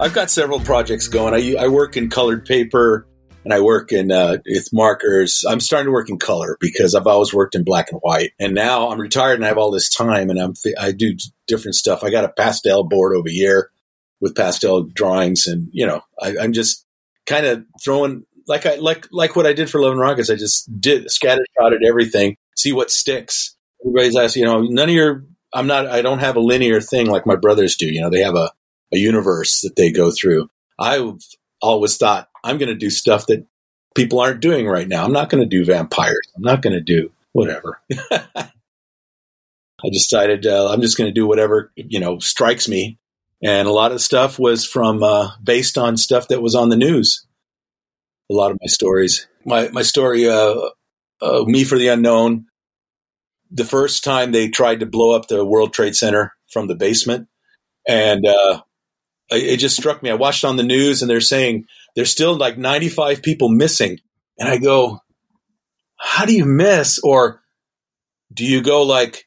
I've got several projects going. I, I work in colored paper and I work in uh, with markers. I'm starting to work in color because I've always worked in black and white, and now I'm retired and I have all this time, and I'm I do different stuff. I got a pastel board over here with pastel drawings, and you know I, I'm just kind of throwing like I like like what I did for Love and Rockets. I just did scattershotted everything, see what sticks. Everybody's asking, you know, none of your. I'm not. I don't have a linear thing like my brothers do. You know, they have a a universe that they go through. I've always thought I'm going to do stuff that people aren't doing right now. I'm not going to do vampires. I'm not going to do whatever. I decided uh, I'm just going to do whatever you know strikes me, and a lot of stuff was from uh, based on stuff that was on the news. A lot of my stories, my my story, uh, uh me for the unknown. The first time they tried to blow up the World Trade Center from the basement, and uh, it just struck me. I watched on the news and they're saying there's still like 95 people missing. And I go, how do you miss? Or do you go like,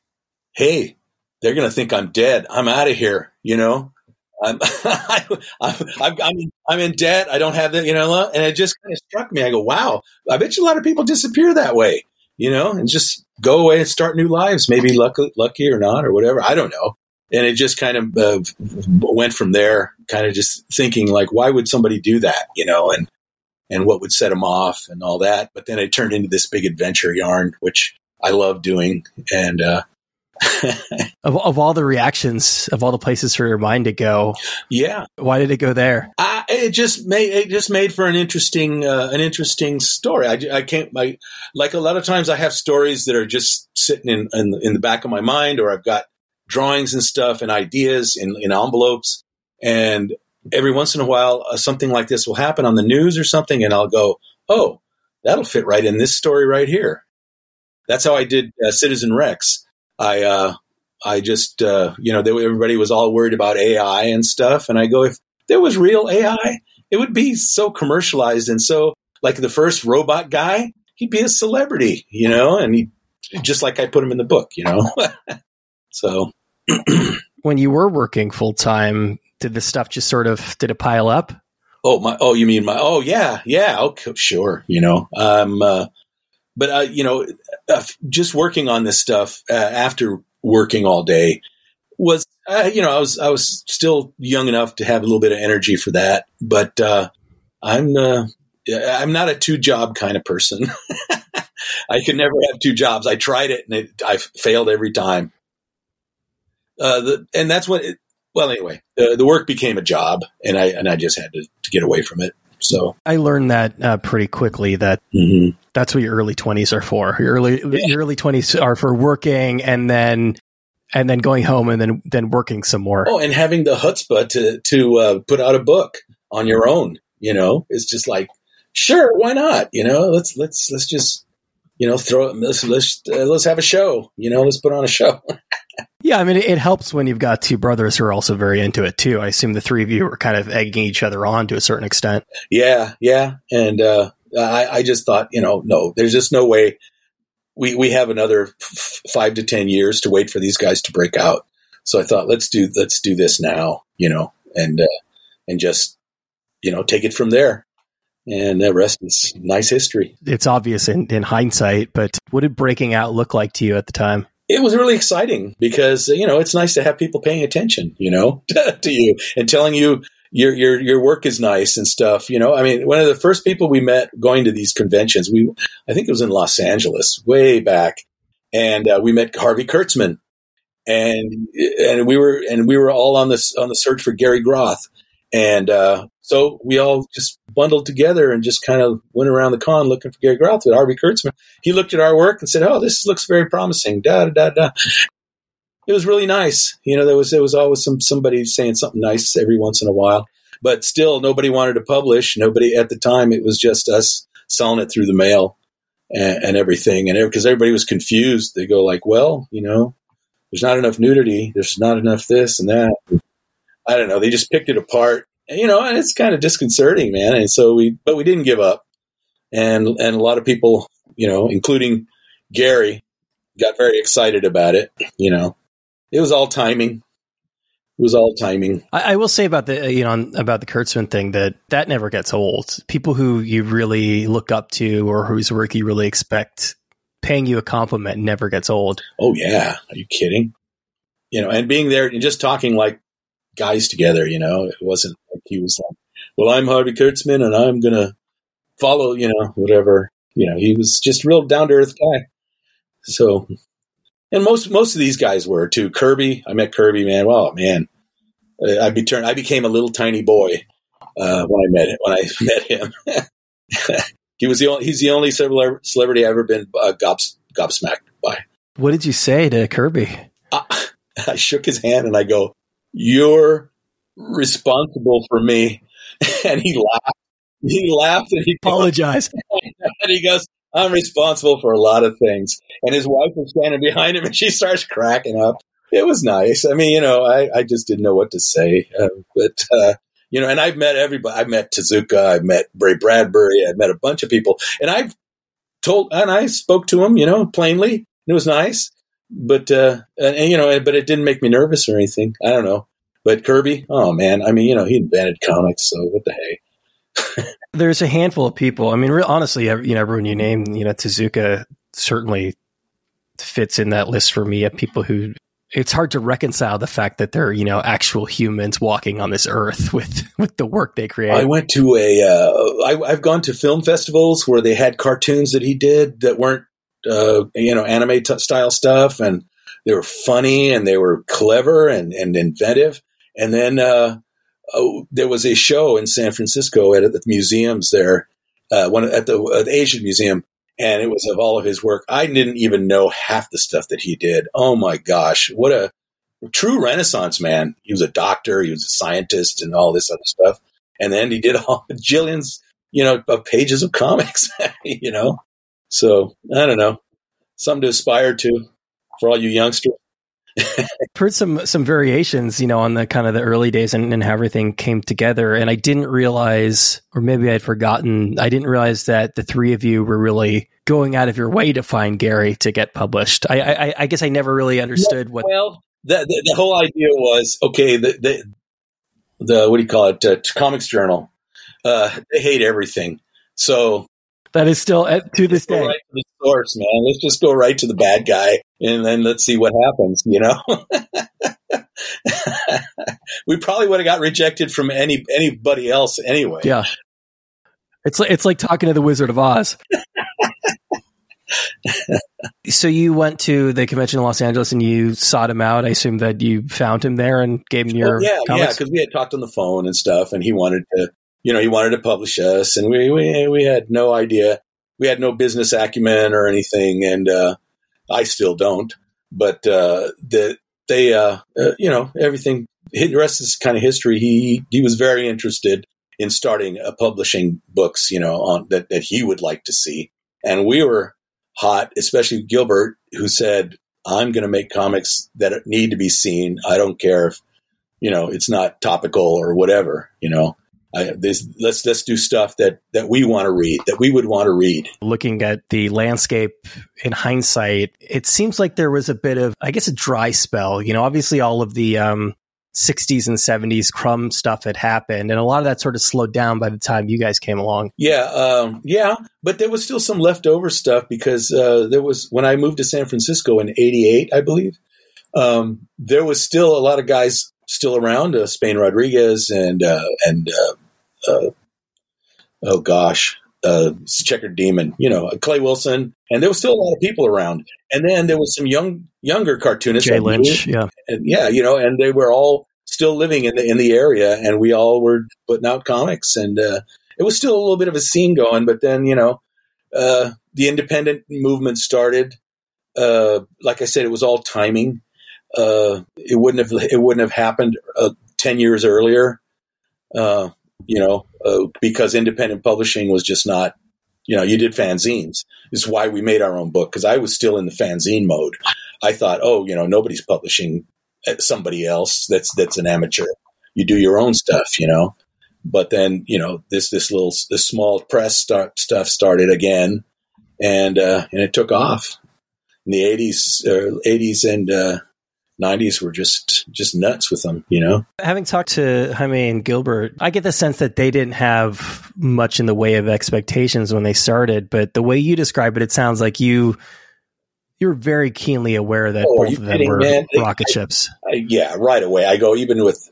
hey, they're going to think I'm dead. I'm out of here. You know, I'm, I'm, I'm, I'm in debt. I don't have that, you know, and it just kind of struck me. I go, wow, I bet you a lot of people disappear that way, you know, and just go away and start new lives, maybe lucky, lucky or not, or whatever. I don't know and it just kind of uh, went from there kind of just thinking like why would somebody do that you know and and what would set them off and all that. But then it turned into this big adventure yarn which i love doing. And uh of, of all the reactions of all the places for your mind to go yeah. why did it go there? I, it just made it just made for an interesting uh, an interesting story. I, I can't I, like a lot of times i have stories that are just sitting in, in in the back of my mind or i've got drawings and stuff and ideas in, in envelopes. And every once in a while, uh, something like this will happen on the news or something, and I'll go, "Oh, that'll fit right in this story right here." That's how I did uh, Citizen Rex. I uh, I just uh, you know they, everybody was all worried about AI and stuff, and I go, if there was real AI, it would be so commercialized and so like the first robot guy, he'd be a celebrity, you know, and he just like I put him in the book, you know. so when you were working full time, did the stuff just sort of did it pile up? Oh my! Oh, you mean my? Oh yeah, yeah. Okay, sure. You know, um, uh, but uh, you know, uh, just working on this stuff uh, after working all day was, uh, you know, I was I was still young enough to have a little bit of energy for that, but uh, I'm I'm not a two job kind of person. I could never have two jobs. I tried it and it, I failed every time. Uh, the, and that's what. It, well, anyway, the, the work became a job, and I and I just had to, to get away from it. So I learned that uh, pretty quickly that mm-hmm. that's what your early twenties are for. Your early yeah. your early twenties are for working, and then and then going home, and then then working some more. Oh, and having the chutzpah to to uh, put out a book on your own. You know, it's just like, sure, why not? You know, let's let's let's just you know throw it. Let's let's uh, let's have a show. You know, let's put on a show. Yeah, I mean, it helps when you've got two brothers who are also very into it too. I assume the three of you are kind of egging each other on to a certain extent. Yeah, yeah, and uh, I, I, just thought, you know, no, there's just no way we we have another f- five to ten years to wait for these guys to break out. So I thought, let's do let's do this now, you know, and uh, and just you know take it from there. And the rest is nice history. It's obvious in, in hindsight, but what did breaking out look like to you at the time? It was really exciting because you know it's nice to have people paying attention, you know, to you and telling you your your your work is nice and stuff. You know, I mean, one of the first people we met going to these conventions, we I think it was in Los Angeles, way back, and uh, we met Harvey Kurtzman, and and we were and we were all on this on the search for Gary Groth, and uh, so we all just bundled together and just kind of went around the con looking for Gary Groth with Harvey Kurtzman. He looked at our work and said, "Oh, this looks very promising." Da da da da. It was really nice. You know, there was there was always some somebody saying something nice every once in a while, but still nobody wanted to publish. Nobody at the time. It was just us selling it through the mail and, and everything, and because everybody was confused. They go like, "Well, you know, there's not enough nudity. There's not enough this and that." I don't know. They just picked it apart you know, and it's kind of disconcerting, man. And so we, but we didn't give up, and and a lot of people, you know, including Gary, got very excited about it. You know, it was all timing. It was all timing. I, I, will say about the uh, you know about the Kurtzman thing that that never gets old. People who you really look up to or whose work you really expect paying you a compliment never gets old. Oh yeah, are you kidding? You know, and being there and just talking like guys together. You know, it wasn't like he was like, "Well, I'm Harvey Kurtzman, and I'm gonna follow." You know, whatever. You know, he was just real down to earth guy. So, and most most of these guys were too. Kirby, I met Kirby, man. Well, man, I be I became a little tiny boy uh, when I met him. When I met him, he was the only. He's the only celebrity I've ever been uh, gobs, gobsmacked by. What did you say to Kirby? I, I shook his hand and I go, "You're responsible for me," and he laughed. He laughed and he apologized. and he goes, I'm responsible for a lot of things. And his wife was standing behind him and she starts cracking up. It was nice. I mean, you know, I, I just didn't know what to say. Uh, but, uh, you know, and I've met everybody. I've met Tezuka. I've met Bray Bradbury. I've met a bunch of people. And I've told, and I spoke to him, you know, plainly. It was nice. But, uh, and, and, you know, but it didn't make me nervous or anything. I don't know. But Kirby, oh man, I mean, you know, he invented comics. So what the hey? There's a handful of people. I mean, real, honestly, you know, everyone you name, you know, Tezuka certainly fits in that list for me of people who it's hard to reconcile the fact that they're you know actual humans walking on this earth with with the work they create. I went to a uh, I, I've gone to film festivals where they had cartoons that he did that weren't uh, you know anime t- style stuff, and they were funny and they were clever and and inventive. And then uh, oh, there was a show in San Francisco at, at the museums there, uh, one at the, the, Asian Museum, and it was of all of his work. I didn't even know half the stuff that he did. Oh my gosh, what a true Renaissance man! He was a doctor, he was a scientist, and all this other stuff. And then he did all jillions, you know, of pages of comics. you know, so I don't know, something to aspire to for all you youngsters. heard some some variations, you know, on the kind of the early days and, and, how everything came together. And I didn't realize, or maybe I'd forgotten, I didn't realize that the three of you were really going out of your way to find Gary to get published. I I, I guess I never really understood what. Well, the, the, the whole idea was okay. The the, the what do you call it? Uh, Comics Journal. Uh, they hate everything. So that is still at, to this day. Right to the source, man. Let's just go right to the bad guy, and then let's see what happens. You know, we probably would have got rejected from any anybody else anyway. Yeah, it's like it's like talking to the Wizard of Oz. so you went to the convention in Los Angeles and you sought him out. I assume that you found him there and gave him your well, yeah, comics? yeah, because we had talked on the phone and stuff, and he wanted to you know, he wanted to publish us, and we we we had no idea. We had no business acumen or anything, and uh, I still don't. But uh, the they, uh, uh, you know, everything. The rest is kind of history. He he was very interested in starting a publishing books, you know, on that that he would like to see, and we were hot, especially Gilbert, who said, "I'm going to make comics that need to be seen. I don't care if." You know, it's not topical or whatever. You know, I, let's let's do stuff that that we want to read, that we would want to read. Looking at the landscape in hindsight, it seems like there was a bit of, I guess, a dry spell. You know, obviously all of the um, 60s and 70s Crumb stuff had happened, and a lot of that sort of slowed down by the time you guys came along. Yeah, um, yeah, but there was still some leftover stuff because uh, there was when I moved to San Francisco in '88, I believe. Um, there was still a lot of guys still around, uh, Spain Rodriguez and uh, and uh, uh, oh gosh, uh, Checkered Demon, you know, Clay Wilson, and there was still a lot of people around. And then there was some young, younger cartoonists, Jay Lynch, yeah, and yeah, you know, and they were all still living in the in the area, and we all were putting out comics, and uh, it was still a little bit of a scene going. But then, you know, uh, the independent movement started. Uh, like I said, it was all timing. Uh, it wouldn't have it wouldn't have happened uh, ten years earlier. Uh, you know, uh, because independent publishing was just not, you know, you did fanzines. Is why we made our own book because I was still in the fanzine mode. I thought, oh, you know, nobody's publishing somebody else. That's that's an amateur. You do your own stuff, you know. But then, you know, this this little this small press start, stuff started again, and uh, and it took off in the eighties, uh, eighties and uh, 90s were just just nuts with them, you know. Having talked to Jaime and Gilbert, I get the sense that they didn't have much in the way of expectations when they started, but the way you describe it, it sounds like you you're very keenly aware that oh, both of them were man? rocket I, ships. I, yeah, right away. I go even with.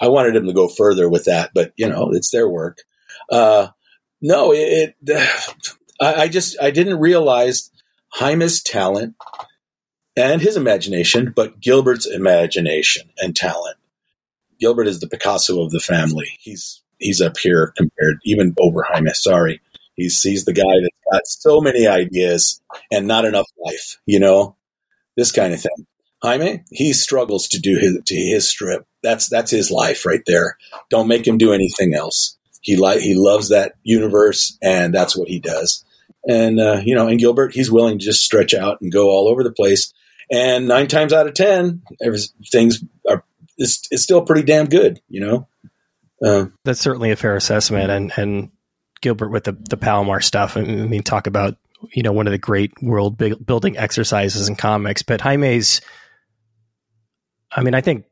I wanted them to go further with that, but you know, it's their work. Uh, no, it. it I, I just I didn't realize Jaime's talent and his imagination, but Gilbert's imagination and talent. Gilbert is the Picasso of the family. He's he's up here compared even over Jaime. Sorry, he's he's the guy that's got so many ideas and not enough life. You know, this kind of thing. Jaime, he struggles to do his to his strip. That's that's his life right there. Don't make him do anything else. He like he loves that universe, and that's what he does. And uh, you know, and Gilbert, he's willing to just stretch out and go all over the place and nine times out of ten, things are it's, it's still pretty damn good, you know. Uh, That's certainly a fair assessment, and and Gilbert with the the Palomar stuff. I mean, talk about you know one of the great world building exercises in comics, but Jaime's. I mean, I think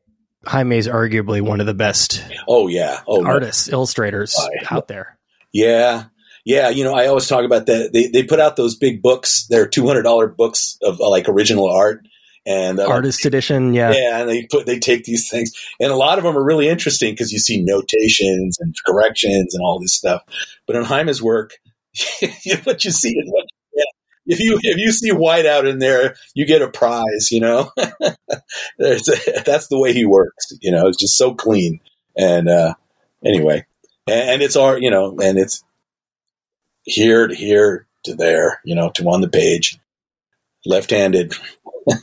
Jaime's arguably one of the best. Oh yeah, oh artists, no. illustrators out there. Yeah, yeah, you know, I always talk about that. They they put out those big books. They're two hundred dollar books of uh, like original art and uh, artist edition. Yeah, yeah, and they put they take these things, and a lot of them are really interesting because you see notations and corrections and all this stuff. But in Jaime's work, what you see is what. Yeah, if you if you see whiteout in there, you get a prize. You know, that's the way he works. You know, it's just so clean. And uh, anyway, and, and it's our you know, and it's here to here to there, you know, to on the page, left handed.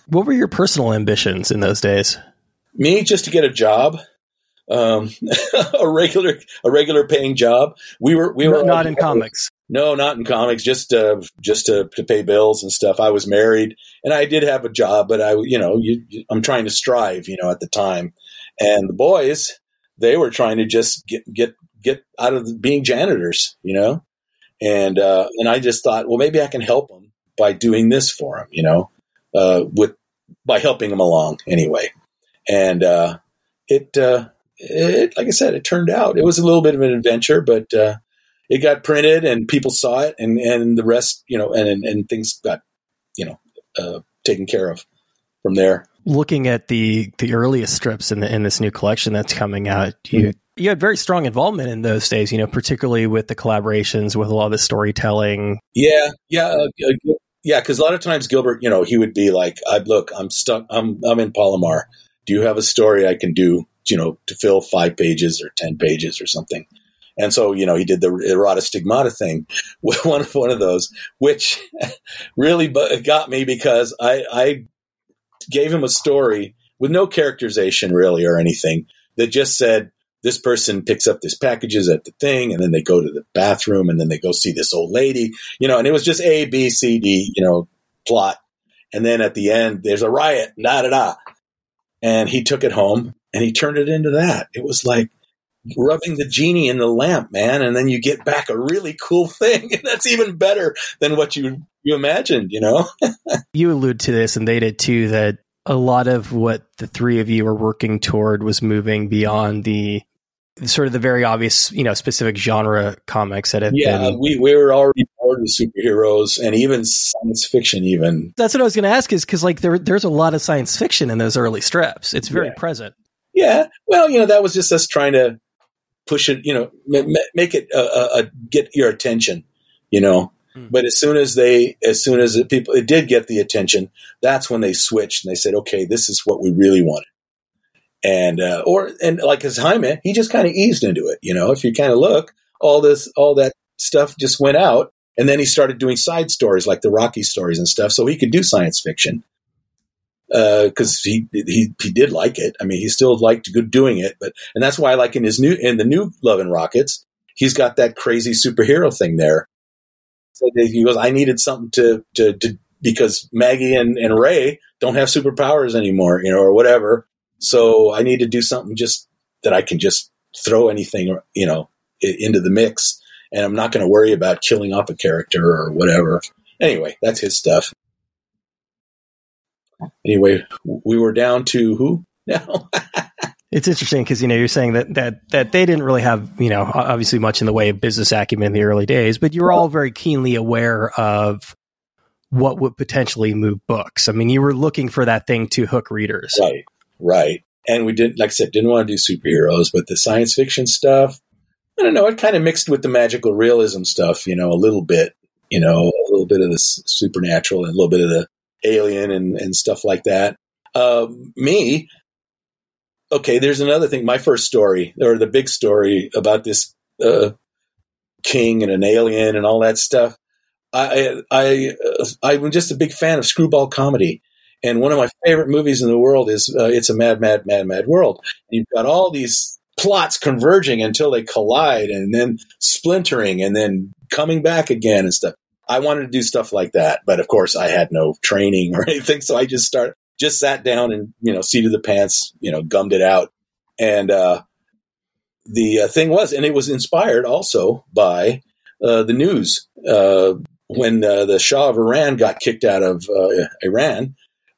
what were your personal ambitions in those days? Me, just to get a job, um, a regular, a regular paying job. We were, we were not in comics. No, not in comics. Just, uh, just to, to pay bills and stuff. I was married, and I did have a job, but I, you know, you, you, I'm trying to strive, you know, at the time. And the boys, they were trying to just get get get out of being janitors, you know and uh, and I just thought, well, maybe I can help them by doing this for them, you know, uh, with by helping them along anyway. And uh, it, uh, it, like I said, it turned out it was a little bit of an adventure, but uh, it got printed and people saw it, and and the rest, you know, and and things got, you know, uh, taken care of from there. Looking at the the earliest strips in the, in this new collection that's coming out, you mm-hmm you had very strong involvement in those days, you know, particularly with the collaborations with a lot of the storytelling. Yeah, yeah, uh, uh yeah. Because a lot of times Gilbert, you know, he would be like, I, "Look, I'm stuck. I'm I'm in Palomar. Do you have a story I can do? You know, to fill five pages or ten pages or something." And so, you know, he did the errata stigmata thing, with one of one of those, which really got me because I, I gave him a story with no characterization really or anything that just said this person picks up these packages at the thing and then they go to the bathroom and then they go see this old lady, you know, and it was just A, B, C, D, you know, plot. And then at the end, there's a riot, da da da. And he took it home and he turned it into that. It was like rubbing the genie in the lamp, man. And then you get back a really cool thing. And that's even better than what you, you imagined, you know? you allude to this and they did too, that a lot of what the three of you were working toward was moving beyond the sort of the very obvious, you know, specific genre comics that have yeah, been... we we were already bored with superheroes and even science fiction. Even that's what I was going to ask is because like there there's a lot of science fiction in those early strips. It's very yeah. present. Yeah, well, you know, that was just us trying to push it. You know, make it a, a get your attention. You know, hmm. but as soon as they, as soon as it, people, it did get the attention. That's when they switched and they said, "Okay, this is what we really wanted." And uh, or and like his Jaime, he just kind of eased into it. You know, if you kind of look, all this, all that stuff just went out, and then he started doing side stories like the Rocky stories and stuff, so he could do science fiction because uh, he he he did like it. I mean, he still liked doing it, but and that's why, like in his new in the new Love and Rockets, he's got that crazy superhero thing there. So he goes, I needed something to to, to because Maggie and, and Ray don't have superpowers anymore, you know, or whatever. So I need to do something just that I can just throw anything, you know, into the mix. And I'm not going to worry about killing off a character or whatever. Anyway, that's his stuff. anyway, we were down to who now? It's interesting because you know you're saying that that that they didn't really have you know obviously much in the way of business acumen in the early days, but you were all very keenly aware of what would potentially move books. I mean, you were looking for that thing to hook readers, right? Right. And we didn't, like I said, didn't want to do superheroes, but the science fiction stuff, I don't know, it kind of mixed with the magical realism stuff, you know, a little bit, you know, a little bit of the supernatural and a little bit of the alien and, and stuff like that. Uh, me, okay, there's another thing. My first story, or the big story about this uh, king and an alien and all that stuff. I, I, I, I'm just a big fan of screwball comedy. And one of my favorite movies in the world is uh, It's a Mad, Mad, Mad, Mad World. And you've got all these plots converging until they collide and then splintering and then coming back again and stuff. I wanted to do stuff like that, but of course I had no training or anything, so I just started just sat down and you know seated the pants, you know, gummed it out, and uh, the uh, thing was, and it was inspired also by uh, the news uh, when uh, the Shah of Iran got kicked out of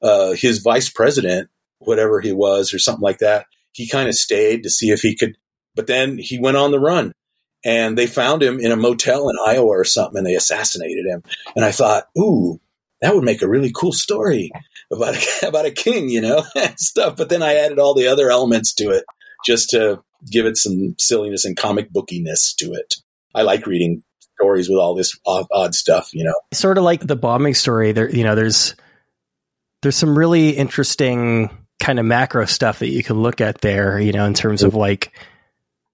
uh, his vice president, whatever he was, or something like that, he kind of stayed to see if he could, but then he went on the run. And they found him in a motel in Iowa or something, and they assassinated him. And I thought, ooh, that would make a really cool story about a, about a king, you know, and stuff. But then I added all the other elements to it just to give it some silliness and comic bookiness to it. I like reading stories with all this odd, odd stuff, you know. Sort of like the bombing story. There, you know, there's there's some really interesting kind of macro stuff that you can look at there, you know, in terms of like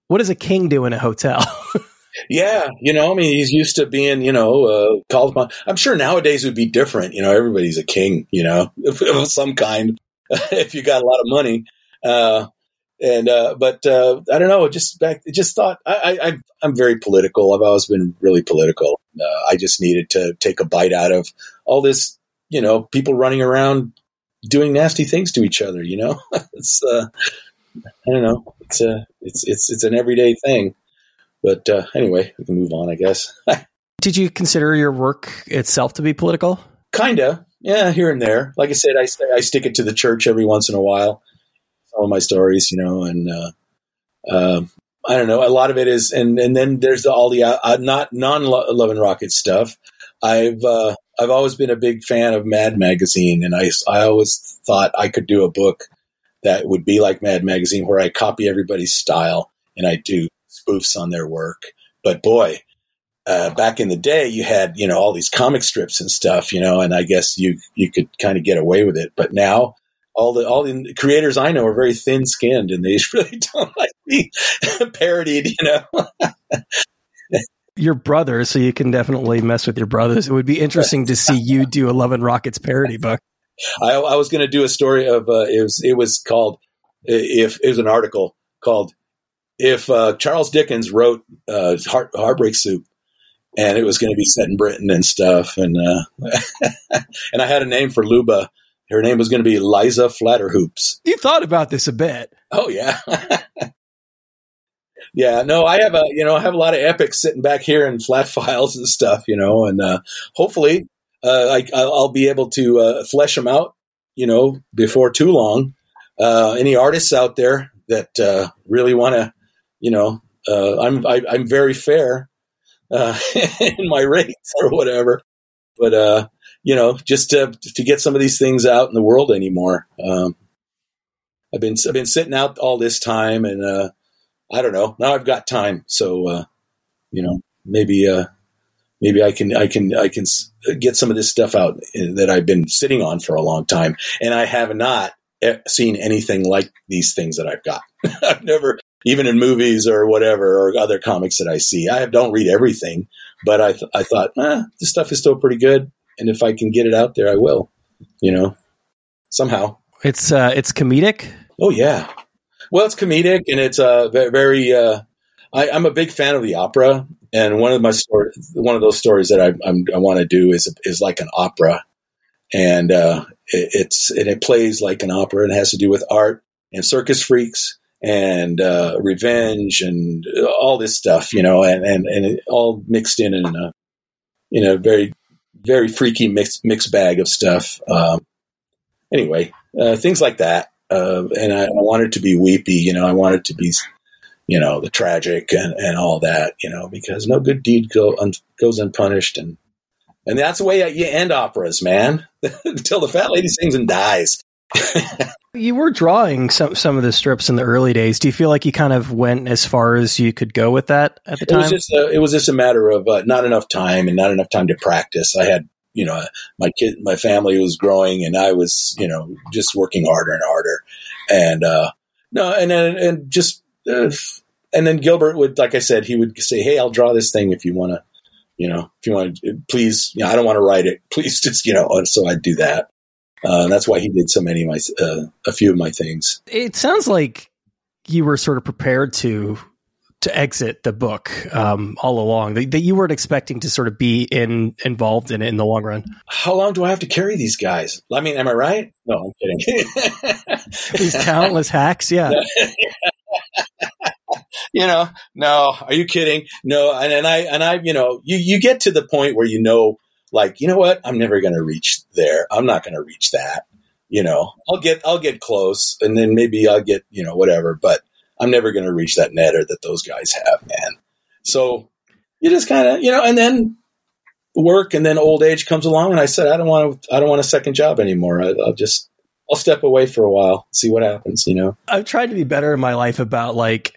what does a king do in a hotel? Yeah, you know, I mean, he's used to being, you know, uh, called upon. I'm sure nowadays would be different. You know, everybody's a king, you know, of some kind, if you got a lot of money. Uh, and uh, but uh, I don't know. Just back, just thought I, I, I'm very political. I've always been really political. Uh, I just needed to take a bite out of all this, you know, people running around doing nasty things to each other. You know, it's uh, I don't know. It's a it's it's it's an everyday thing. But uh, anyway, we can move on, I guess. Did you consider your work itself to be political? Kinda, yeah, here and there. Like I said, I I stick it to the church every once in a while. Some of my stories, you know, and uh, uh, I don't know. A lot of it is, and and then there's the, all the uh, uh not non Love and Rocket stuff. I've uh, I've always been a big fan of Mad Magazine, and I I always thought I could do a book that would be like Mad Magazine, where I copy everybody's style and I do spoofs on their work. But boy, uh, back in the day, you had you know all these comic strips and stuff, you know, and I guess you you could kind of get away with it. But now, all the all the creators I know are very thin skinned, and they really don't like be parodied, you know. your brother, so you can definitely mess with your brothers. It would be interesting to see you do a Love and Rockets parody book. I, I was going to do a story of uh, it was it was called if it was an article called if uh, Charles Dickens wrote uh, Heart, Heartbreak Soup, and it was going to be set in Britain and stuff, and uh, and I had a name for Luba. Her name was going to be Liza Flatterhoops. You thought about this a bit. Oh yeah, yeah. No, I have a you know I have a lot of epics sitting back here in flat files and stuff, you know, and uh, hopefully uh, I, I'll be able to uh, flesh them out, you know, before too long. any artists out there that really want to you know, uh, I'm I, am i am very fair uh, in my rates or whatever. But uh, you know, just to to get some of these things out in the world anymore. Um, I've been I've been sitting out all this time, and uh, I don't know. Now I've got time, so uh, you know, maybe uh, maybe I can I can I can get some of this stuff out that I've been sitting on for a long time, and I have not seen anything like these things that I've got. I've never even in movies or whatever or other comics that I see. I don't read everything, but I th- I thought, eh, this stuff is still pretty good, and if I can get it out there, I will. You know, somehow. It's uh, it's comedic. Oh yeah, well, it's comedic and it's uh, very. Uh, I, am a big fan of the opera, and one of my stories, one of those stories that I, i want to do is is like an opera, and uh, it, it's and it plays like an opera and it has to do with art and circus freaks and uh, revenge and all this stuff, you know, and, and, and all mixed in in a, in a very, very freaky mix, mixed bag of stuff. Um, anyway, uh, things like that. Uh, and I, I wanted to be weepy, you know, I wanted to be, you know, the tragic and, and all that, you know, because no good deed go un, goes unpunished. And, and that's the way you end operas, man, until the fat lady sings and dies. you were drawing some some of the strips in the early days. Do you feel like you kind of went as far as you could go with that at the time? It was just a, it was just a matter of uh, not enough time and not enough time to practice. I had you know my kid, my family was growing, and I was you know just working harder and harder, and uh, no, and then and just uh, and then Gilbert would, like I said, he would say, "Hey, I'll draw this thing if you want to." You know, if you want to, please, you know, I don't want to write it. Please just, you know, so I'd do that. Uh, that's why he did so many of my, uh, a few of my things. It sounds like you were sort of prepared to to exit the book um, all along that, that, you weren't expecting to sort of be in involved in it in the long run. How long do I have to carry these guys? I mean, am I right? No, I'm kidding. these talentless hacks, yeah. you know, no, are you kidding? No, and, and I and I, you know, you you get to the point where you know like, you know what? I'm never going to reach there. I'm not going to reach that. You know, I'll get, I'll get close and then maybe I'll get, you know, whatever, but I'm never going to reach that netter that those guys have, man. So you just kind of, you know, and then work and then old age comes along and I said, I don't want to, I don't want a second job anymore. I, I'll just, I'll step away for a while, see what happens, you know? I've tried to be better in my life about like,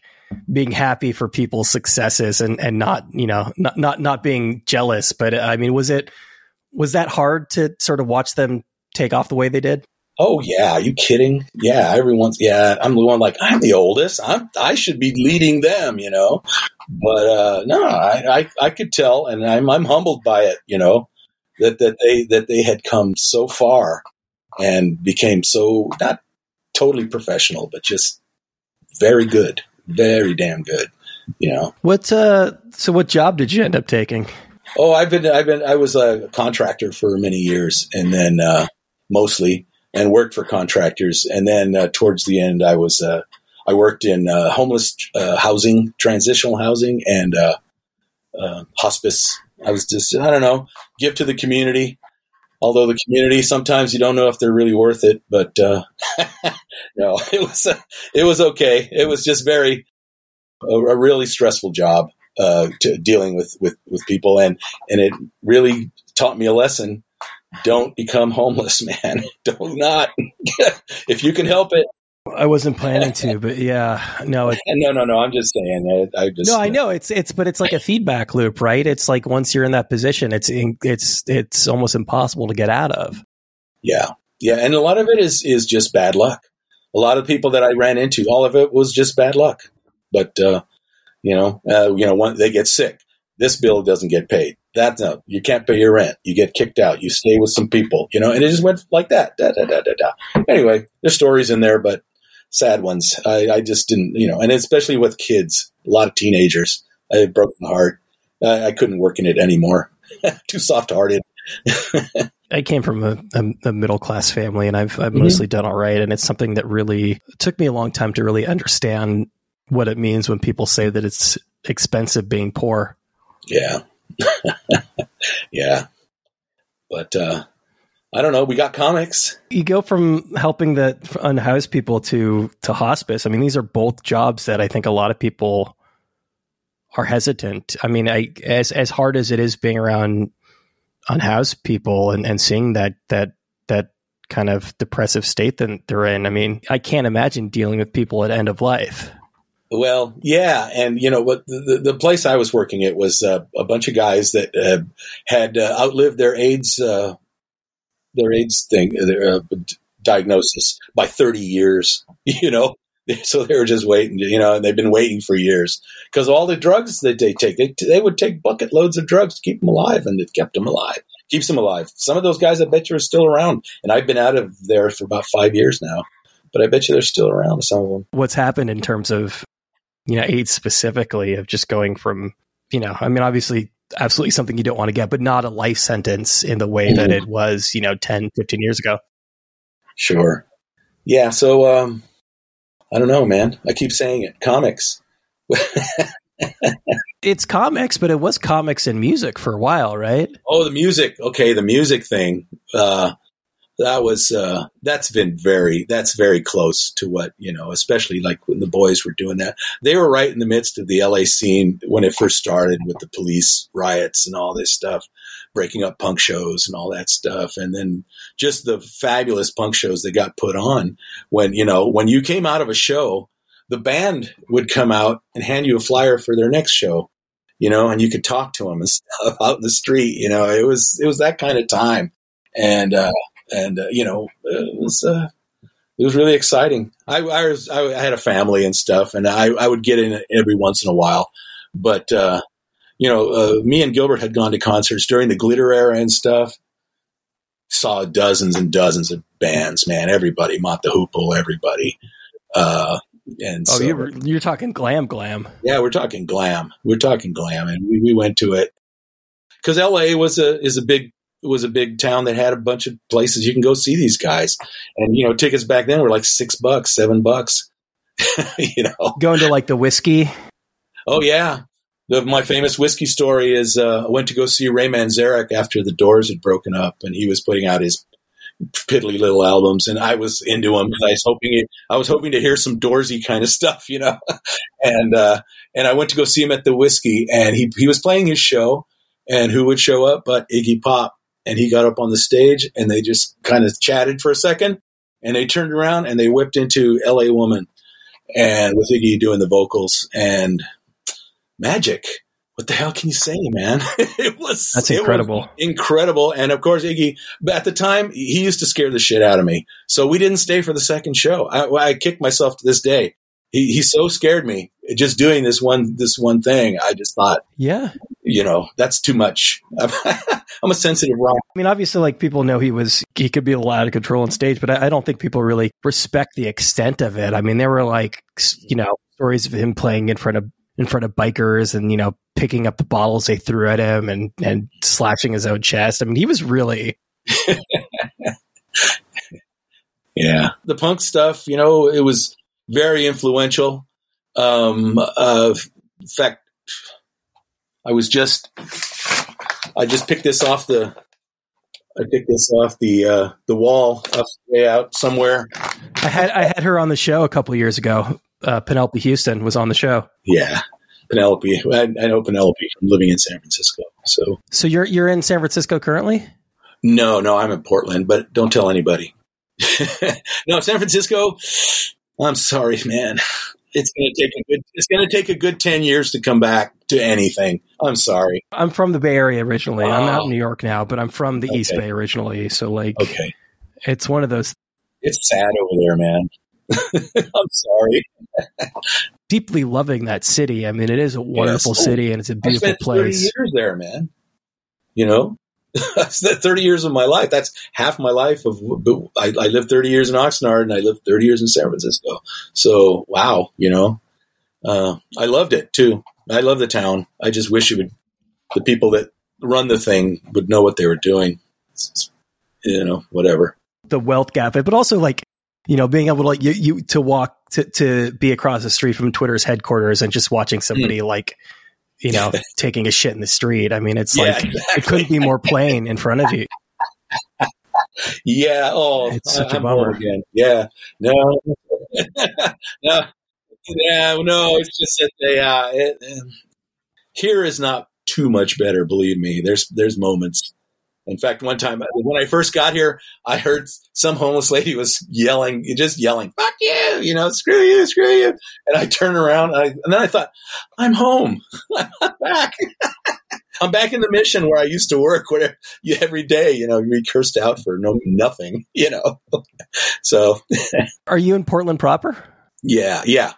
being happy for people's successes and, and not, you know, not, not, not being jealous. But I mean, was it, was that hard to sort of watch them take off the way they did? Oh yeah, are you kidding? Yeah, everyone's yeah. I'm the one like I'm the oldest. I'm I should be leading them, you know. But uh, no, I, I, I could tell, and I'm I'm humbled by it, you know, that that they that they had come so far and became so not totally professional, but just very good, very damn good, you know. What uh? So what job did you end up taking? Oh, I've been, I've been, I was a contractor for many years, and then uh, mostly, and worked for contractors, and then uh, towards the end, I was, uh, I worked in uh, homeless uh, housing, transitional housing, and uh, hospice. I was just, I don't know, give to the community. Although the community, sometimes you don't know if they're really worth it, but no, it was, it was okay. It was just very, a, a really stressful job uh, to dealing with, with, with people. And, and it really taught me a lesson. Don't become homeless, man. Don't not. if you can help it. I wasn't planning to, but yeah, no, it, no, no, no. I'm just saying. I, I just no, I know it's it's, but it's like a feedback loop, right? It's like once you're in that position, it's in, it's it's almost impossible to get out of. Yeah, yeah, and a lot of it is is just bad luck. A lot of people that I ran into, all of it was just bad luck. But uh, you know, uh, you know, when they get sick, this bill doesn't get paid. That no, you can't pay your rent. You get kicked out. You stay with some people. You know, and it just went like that. Da, da, da, da, da. Anyway, there's stories in there, but sad ones. I, I just didn't, you know, and especially with kids, a lot of teenagers. I broke my heart. I, I couldn't work in it anymore. Too soft hearted. I came from a, a, a, middle class family, and I've I've mm-hmm. mostly done all right. And it's something that really took me a long time to really understand what it means when people say that it's expensive being poor. Yeah. yeah. But uh, I don't know. We got comics. You go from helping the unhoused people to to hospice. I mean, these are both jobs that I think a lot of people are hesitant. I mean, I, as as hard as it is being around unhoused people and, and seeing that that that kind of depressive state that they're in. I mean, I can't imagine dealing with people at end of life. Well, yeah, and you know what? The, the place I was working at was uh, a bunch of guys that uh, had uh, outlived their AIDS, uh, their AIDS thing, their uh, diagnosis by thirty years. You know, so they were just waiting. You know, and they've been waiting for years because all the drugs that they take, they they would take bucket loads of drugs to keep them alive, and it kept them alive, keeps them alive. Some of those guys, I bet you, are still around, and I've been out of there for about five years now but I bet you they're still around. Some of them. What's happened in terms of you know, AIDS specifically of just going from, you know, I mean, obviously, absolutely something you don't want to get, but not a life sentence in the way that it was, you know, 10, 15 years ago. Sure. Yeah. So, um, I don't know, man. I keep saying it. Comics. it's comics, but it was comics and music for a while, right? Oh, the music. Okay, the music thing. Uh, that was uh, that's been very that's very close to what you know, especially like when the boys were doing that. They were right in the midst of the LA scene when it first started with the police riots and all this stuff, breaking up punk shows and all that stuff, and then just the fabulous punk shows that got put on when you know when you came out of a show, the band would come out and hand you a flyer for their next show. You know, and you could talk to them and stuff out in the street. You know, it was it was that kind of time, and uh, and uh, you know it was uh, it was really exciting. I, I was I, had a family and stuff, and I, I would get in every once in a while, but uh, you know, uh, me and Gilbert had gone to concerts during the glitter era and stuff. Saw dozens and dozens of bands, man. Everybody, Mott the Hoople, everybody. Uh, and oh, so, you're you're talking glam, glam. Yeah, we're talking glam. We're talking glam, and we, we went to it because L.A. was a is a big was a big town that had a bunch of places you can go see these guys. And, you know, tickets back then were like six bucks, seven bucks, you know. Going to like the Whisky. Oh, yeah. The, my famous Whisky story is uh, I went to go see Ray Manzarek after the Doors had broken up and he was putting out his piddly little albums and I was into him because I was hoping I was hoping to hear some Doorsy kind of stuff, you know. and uh, and I went to go see him at the Whisky and he he was playing his show and who would show up but Iggy Pop and he got up on the stage and they just kind of chatted for a second and they turned around and they whipped into LA Woman and with Iggy doing the vocals and magic. What the hell can you say, man? it was that's incredible, was incredible. And of course, Iggy. At the time, he used to scare the shit out of me. So we didn't stay for the second show. I, I kick myself to this day. He, he so scared me just doing this one this one thing. I just thought, yeah, you know, that's too much. I'm a sensitive rock. I mean, obviously, like people know he was, he could be a little out of control on stage, but I, I don't think people really respect the extent of it. I mean, there were like, you know, stories of him playing in front of in front of bikers and you know picking up the bottles they threw at him and and slashing his own chest. I mean, he was really. yeah, the punk stuff. You know, it was very influential. Um, uh, in fact, I was just I just picked this off the I picked this off the uh, the wall up way out somewhere. I had I had her on the show a couple years ago. Uh, Penelope Houston was on the show. Yeah, Penelope. I, I know Penelope from living in San Francisco. So so you're you're in San Francisco currently? No, no, I'm in Portland, but don't tell anybody. no, San Francisco. I'm sorry, man it's going to take a good it's going to take a good 10 years to come back to anything. I'm sorry. I'm from the bay area originally. Oh. i'm out in oh. new york now but i'm from the okay. east bay originally. So like okay. it's one of those it's sad over there man. I'm sorry. Deeply loving that city. I mean it is a wonderful yes. city and it's a beautiful place. years there man. You know that's 30 years of my life. That's half my life of, I, I, lived 30 years in Oxnard and I lived 30 years in San Francisco. So, wow, you know, uh, I loved it too. I love the town. I just wish it would, the people that run the thing would know what they were doing. It's, you know, whatever. The wealth gap, but also like, you know, being able to like you, you to walk to, to be across the street from Twitter's headquarters and just watching somebody mm. like you know, taking a shit in the street. I mean, it's yeah, like exactly. it couldn't be more plain in front of you. Yeah. Oh, it's such I'm a bummer. Again. Yeah. No. no. Yeah. No. It's just that they. Uh, it, here is not too much better. Believe me. There's there's moments in fact, one time when I first got here, I heard some homeless lady was yelling, just yelling, "Fuck you!" You know, screw you, screw you. And I turned around, and, I, and then I thought, "I'm home. I'm back. I'm back in the mission where I used to work, where you, every day, you know, you cursed out for no nothing. You know, so." Are you in Portland proper? Yeah, yeah,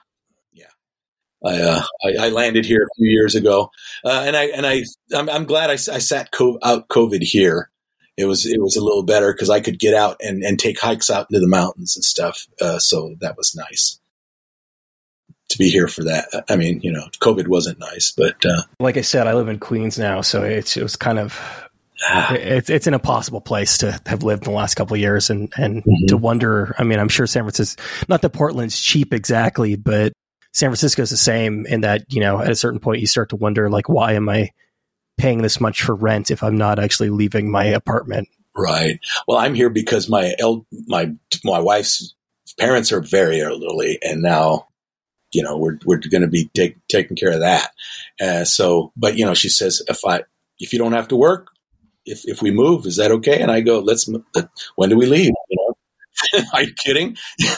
I, uh, I, I, landed here a few years ago, uh, and I and I I'm, I'm glad I, I sat co- out COVID here. It was it was a little better because I could get out and, and take hikes out into the mountains and stuff. Uh, so that was nice to be here for that. I mean, you know, COVID wasn't nice, but uh, like I said, I live in Queens now, so it's it was kind of ah. it's it's an impossible place to have lived in the last couple of years, and and mm-hmm. to wonder. I mean, I'm sure San Francisco, not that Portland's cheap exactly, but San Francisco is the same in that, you know, at a certain point you start to wonder, like, why am I paying this much for rent if I'm not actually leaving my apartment? Right. Well, I'm here because my el- my my wife's parents are very elderly, and now you know we're we're going to be take, taking care of that. Uh, so, but you know, she says if I if you don't have to work, if if we move, is that okay? And I go, let's. When do we leave? You know, are you kidding?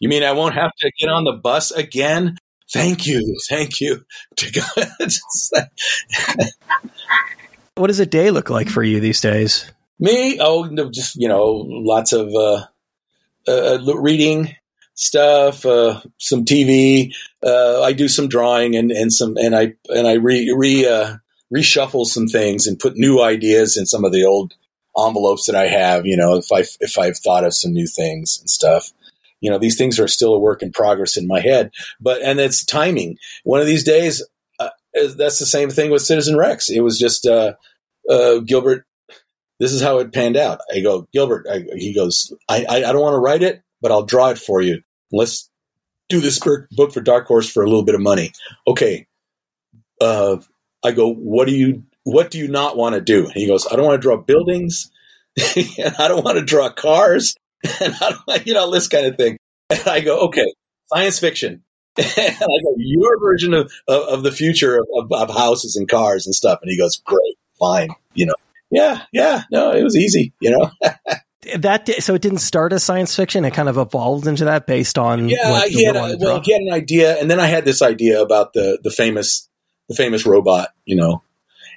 you mean I won't have to get on the bus again? Thank you, thank you. to God. what does a day look like for you these days? Me? Oh, just you know, lots of uh, uh, reading stuff, uh, some TV. Uh, I do some drawing and, and some and I and I re, re uh, reshuffle some things and put new ideas in some of the old envelopes that I have. You know, if I if I've thought of some new things and stuff. You know, these things are still a work in progress in my head, but and it's timing. One of these days, uh, that's the same thing with Citizen Rex. It was just uh, uh, Gilbert. This is how it panned out. I go, Gilbert. I, he goes, I, I, I don't want to write it, but I'll draw it for you. Let's do this book for Dark Horse for a little bit of money. Okay. Uh, I go, what do you, what do you not want to do? And he goes, I don't want to draw buildings. and I don't want to draw cars. and I don't, you know, this kind of thing. And I go, okay, science fiction. and I go, your version of, of, of the future of, of, houses and cars and stuff. And he goes, great, fine. You know, yeah, yeah, no, it was easy, you know. that so it didn't start as science fiction; it kind of evolved into that based on yeah. he had a, well, he had an idea, and then I had this idea about the the famous the famous robot, you know,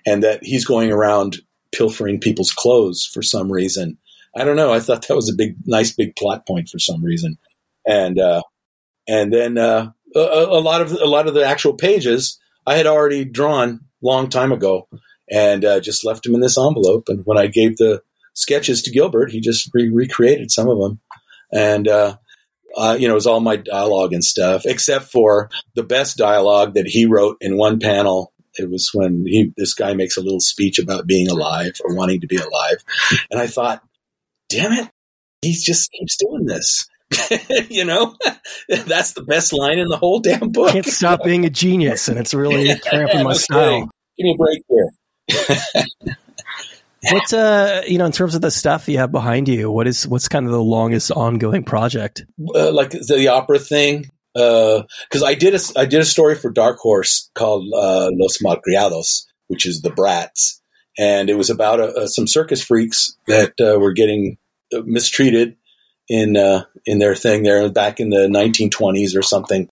and that he's going around pilfering people's clothes for some reason. I don't know. I thought that was a big, nice, big plot point for some reason, and uh, and then uh, a, a lot of a lot of the actual pages I had already drawn long time ago, and uh, just left them in this envelope. And when I gave the sketches to Gilbert. He just re- recreated some of them, and uh, uh, you know, it was all my dialogue and stuff, except for the best dialogue that he wrote in one panel. It was when he this guy makes a little speech about being alive or wanting to be alive, and I thought, damn it, he just keeps doing this. you know, that's the best line in the whole damn book. Can't stop being a genius, and it's really cramping my style. Give me a break here. What's uh you know in terms of the stuff you have behind you? What is what's kind of the longest ongoing project? Uh, like the, the, opera thing, because uh, I did a I did a story for Dark Horse called uh, Los Malcriados, which is the brats, and it was about uh, uh, some circus freaks that uh, were getting mistreated in in their thing there back in the 1920s or something.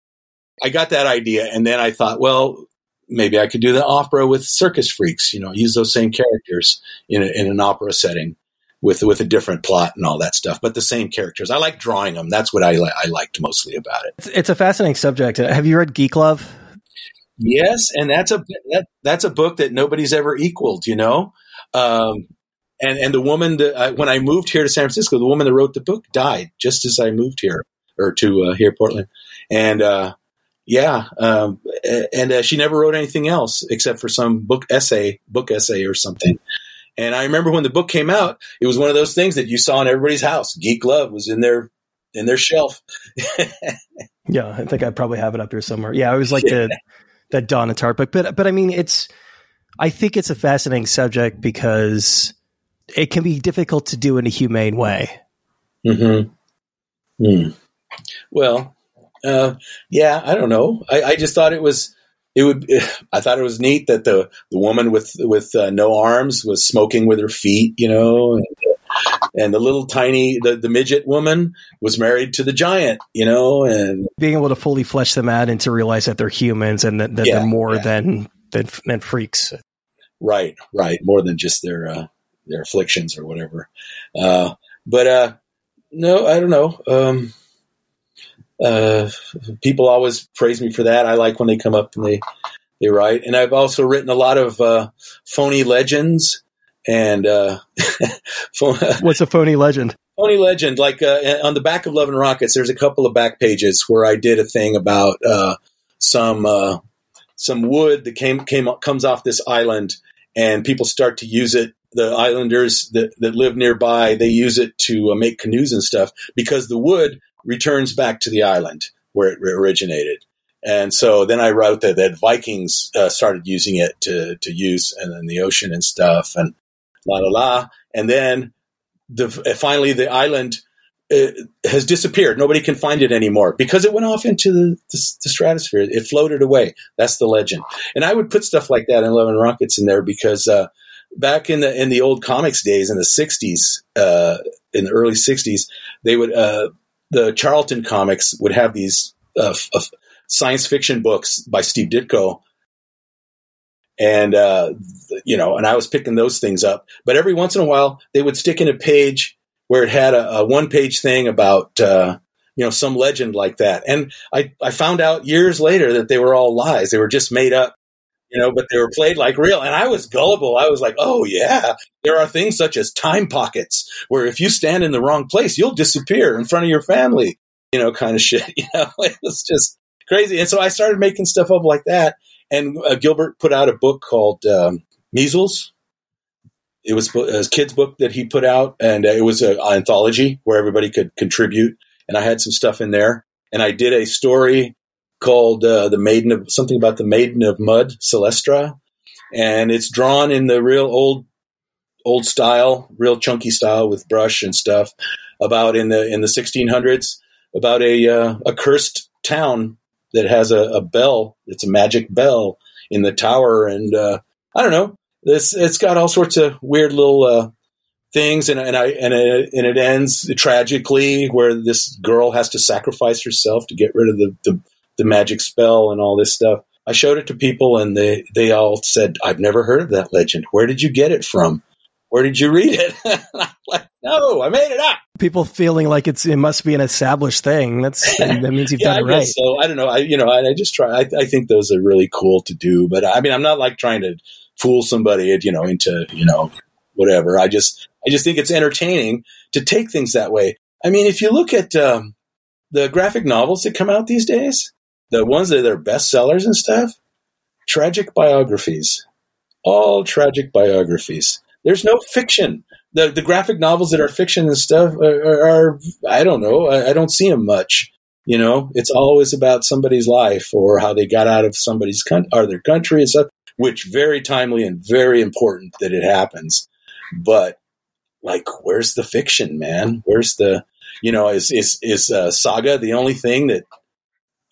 I got that idea, and then I thought, well, maybe I could do the opera with circus freaks, you know, use those same characters in, a, in an opera setting with with a different plot and all that stuff, but the same characters. I like drawing them. That's what I, li- I liked mostly about it. It's, it's, a fascinating subject. Have you read Geek Love? Yes, and that's a that, that's a book that nobody's ever equaled. You know, um, and and the woman that I, when I moved here to San Francisco, the woman that wrote the book died just as I moved here or to uh, here Portland, and uh, yeah, um, and uh, she never wrote anything else except for some book essay, book essay or something. And I remember when the book came out, it was one of those things that you saw in everybody's house. Geek Love was in their in their shelf. yeah, I think I probably have it up here somewhere. Yeah, it was like the that Donna Tartt book, but but I mean, it's I think it's a fascinating subject because it can be difficult to do in a humane way. Hmm. Well, uh, yeah, I don't know. I, I, just thought it was it would. I thought it was neat that the the woman with with uh, no arms was smoking with her feet, you know, and, and the little tiny the, the midget woman was married to the giant, you know, and being able to fully flesh them out and to realize that they're humans and that, that yeah, they're more yeah. than, than than freaks. Right, right, more than just their uh, their afflictions or whatever. Uh, but uh, no, I don't know. Um, uh, people always praise me for that. I like when they come up and they they write. And I've also written a lot of uh, phony legends. And uh, what's a phony legend? Phony legend, like uh, on the back of Love and Rockets, there's a couple of back pages where I did a thing about uh, some uh, some wood that came came comes off this island, and people start to use it the islanders that, that live nearby they use it to uh, make canoes and stuff because the wood returns back to the island where it originated. And so then I wrote that, that Vikings uh, started using it to, to use and then the ocean and stuff. And la la la, and then the finally the island uh, has disappeared. Nobody can find it anymore because it went off into the, the, the, stratosphere. It floated away. That's the legend. And I would put stuff like that in and Rockets in there because uh, back in the in the old comics days in the '60s, uh, in the early '60s, they would uh, the Charlton comics would have these uh, f- f- science fiction books by Steve Ditko. And, uh, you know, and I was picking those things up. But every once in a while, they would stick in a page where it had a, a one page thing about, uh, you know, some legend like that. And I, I found out years later that they were all lies. They were just made up, you know, but they were played like real. And I was gullible. I was like, oh, yeah, there are things such as time pockets where if you stand in the wrong place, you'll disappear in front of your family, you know, kind of shit. You know, it was just crazy. And so I started making stuff up like that. And uh, Gilbert put out a book called um, Measles it was a kid's book that he put out, and it was an anthology where everybody could contribute. And I had some stuff in there, and I did a story called uh, "The Maiden of something about the Maiden of Mud, Celestra," and it's drawn in the real old old style, real chunky style with brush and stuff about in the in the 1600s about a uh, a cursed town that has a, a, bell. It's a magic bell in the tower, and uh, I don't know this it's got all sorts of weird little uh, things, and, and I and it, and it ends tragically where this girl has to sacrifice herself to get rid of the, the, the magic spell and all this stuff. I showed it to people, and they they all said, "I've never heard of that legend. Where did you get it from? Where did you read it?" I'm like, "No, I made it up." People feeling like it's it must be an established thing. That's that means you've yeah, done it right. So I don't know. I you know I, I just try. I, I think those are really cool to do, but I mean I'm not like trying to fool somebody, you know, into, you know, whatever. I just, I just think it's entertaining to take things that way. I mean, if you look at um, the graphic novels that come out these days, the ones that are bestsellers and stuff, tragic biographies, all tragic biographies. There's no fiction. The, the graphic novels that are fiction and stuff are, are, I don't know, I, I, don't see them much. You know, it's always about somebody's life or how they got out of somebody's country or their country and stuff which very timely and very important that it happens. But like, where's the fiction, man? Where's the, you know, is is is uh, Saga the only thing that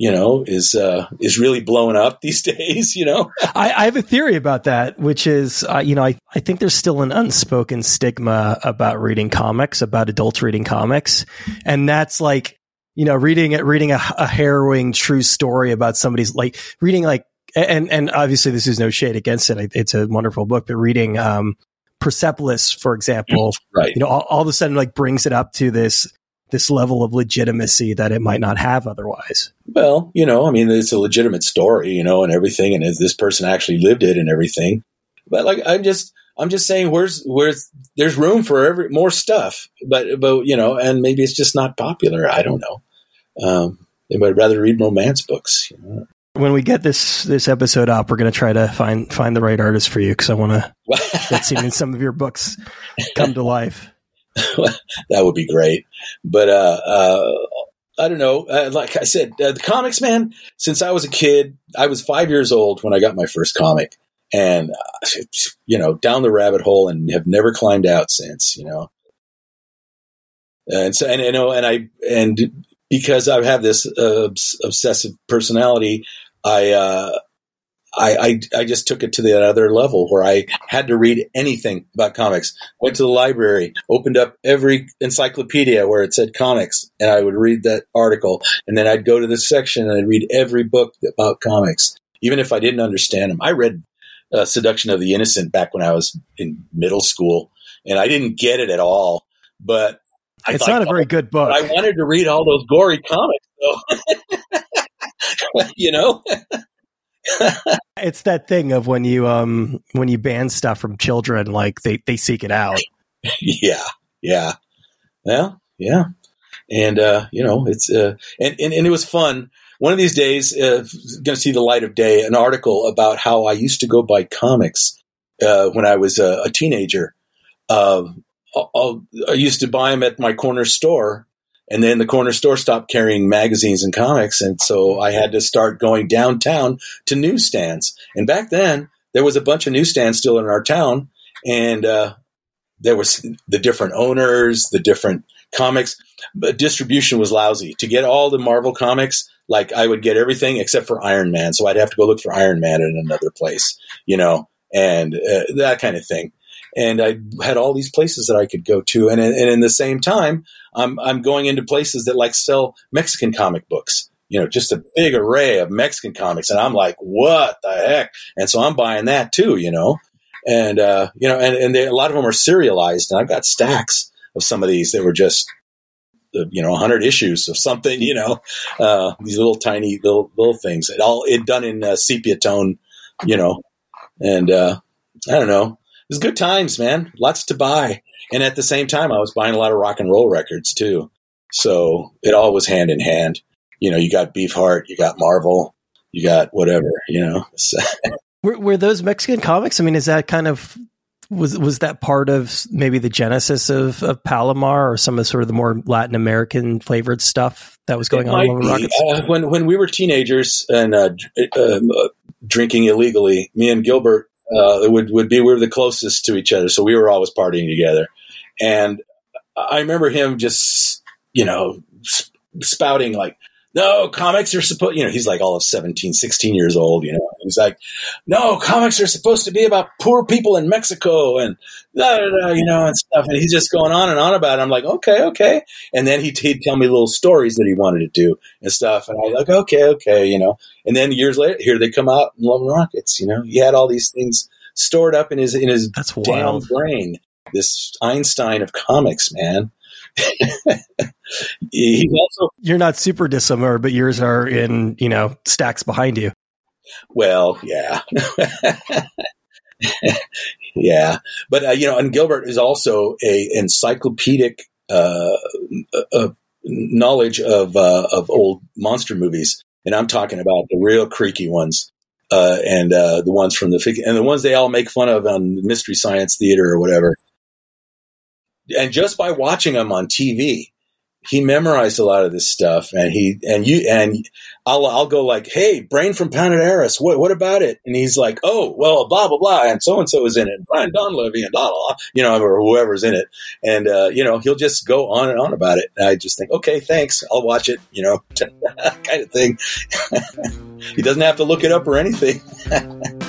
you know is uh, is really blowing up these days? You know, I, I have a theory about that, which is, uh, you know, I I think there's still an unspoken stigma about reading comics, about adults reading comics, and that's like you know reading it reading a, a, harrowing true story about somebody's like reading like and and obviously this is no shade against it. It's a wonderful book, but reading um, Persepolis, for example, right. you know, all, all, of a sudden like brings it up to this this level of legitimacy that it might not have otherwise. Well, you know, I mean, it's a legitimate story, you know, and everything, and is this person actually lived it and everything. But like, I'm just, I'm just saying, where's, where's, there's room for every more stuff, but, but you know, and maybe it's just not popular. I don't know. Um, they would rather read romance books. You know? When we get this this episode up, we're going to try to find find the right artist for you because I want to seeing some of your books come to life. that would be great, but uh, uh, I don't know. Uh, like I said, uh, the comics, man. Since I was a kid, I was five years old when I got my first comic, and uh, you know, down the rabbit hole, and have never climbed out since. You know, and so and you know, and I and because I have this uh, obsessive personality, I, uh, I, I, I just took it to the other level where I had to read anything about comics. Went to the library, opened up every encyclopedia where it said comics, and I would read that article. And then I'd go to this section and I'd read every book about comics, even if I didn't understand them. I read uh, Seduction of the Innocent back when I was in middle school, and I didn't get it at all. But I it's not a very good book. I wanted to read all those gory comics, though. you know. it's that thing of when you um when you ban stuff from children, like they they seek it out. yeah, yeah, yeah, yeah, and uh, you know it's uh, and, and and it was fun. One of these days, uh, going to see the light of day. An article about how I used to go buy comics uh, when I was a, a teenager. Uh, I'll, i used to buy them at my corner store, and then the corner store stopped carrying magazines and comics, and so I had to start going downtown to newsstands. And back then, there was a bunch of newsstands still in our town, and uh, there was the different owners, the different comics. But distribution was lousy. To get all the Marvel comics, like I would get everything except for Iron Man, so I'd have to go look for Iron Man in another place, you know, and uh, that kind of thing. And I had all these places that I could go to, and and in the same time, I'm I'm going into places that like sell Mexican comic books you know, just a big array of Mexican comics. And I'm like, what the heck? And so I'm buying that too, you know, and, uh, you know, and, and they, a lot of them are serialized and I've got stacks of some of these that were just, uh, you know, 100 issues of something, you know, uh, these little tiny little, little things. It all, it done in uh, sepia tone, you know, and, uh, I don't know. It was good times, man. Lots to buy. And at the same time, I was buying a lot of rock and roll records too. So it all was hand in hand you know, you got Beefheart, you got Marvel, you got whatever, you know. were, were those Mexican comics? I mean, is that kind of was was that part of maybe the genesis of, of Palomar or some of sort of the more Latin American flavored stuff that was going on over Rockets? Uh, when when we were teenagers and uh, uh, drinking illegally, me and Gilbert uh, would would be we were the closest to each other, so we were always partying together. And I remember him just you know spouting like no, comics are supposed, you know, he's like all of 17, 16 years old, you know. He's like, no, comics are supposed to be about poor people in Mexico and, blah, blah, blah, you know, and stuff. And he's just going on and on about it. I'm like, okay, okay. And then he'd, he'd tell me little stories that he wanted to do and stuff. And I'm like, okay, okay, you know. And then years later, here they come out in Love and Rockets, you know. He had all these things stored up in his, in his That's damn brain. This Einstein of comics, man. He's also you're not super dissimilar, but yours are in you know stacks behind you. Well, yeah, yeah, but uh, you know, and Gilbert is also a encyclopedic uh, uh, uh, knowledge of uh, of old monster movies, and I'm talking about the real creaky ones. Uh, and the ones from the and the ones they all make fun of on Mystery Science Theater or whatever and just by watching them on TV, he memorized a lot of this stuff and he and you and I'll I'll go like, hey, Brain from Planet Arous, what what about it? And he's like, oh, well, blah blah blah, and so and so is in it, Brian Donlevy and blah blah, you know, or whoever's in it, and uh, you know, he'll just go on and on about it. And I just think, okay, thanks, I'll watch it, you know, kind of thing. he doesn't have to look it up or anything.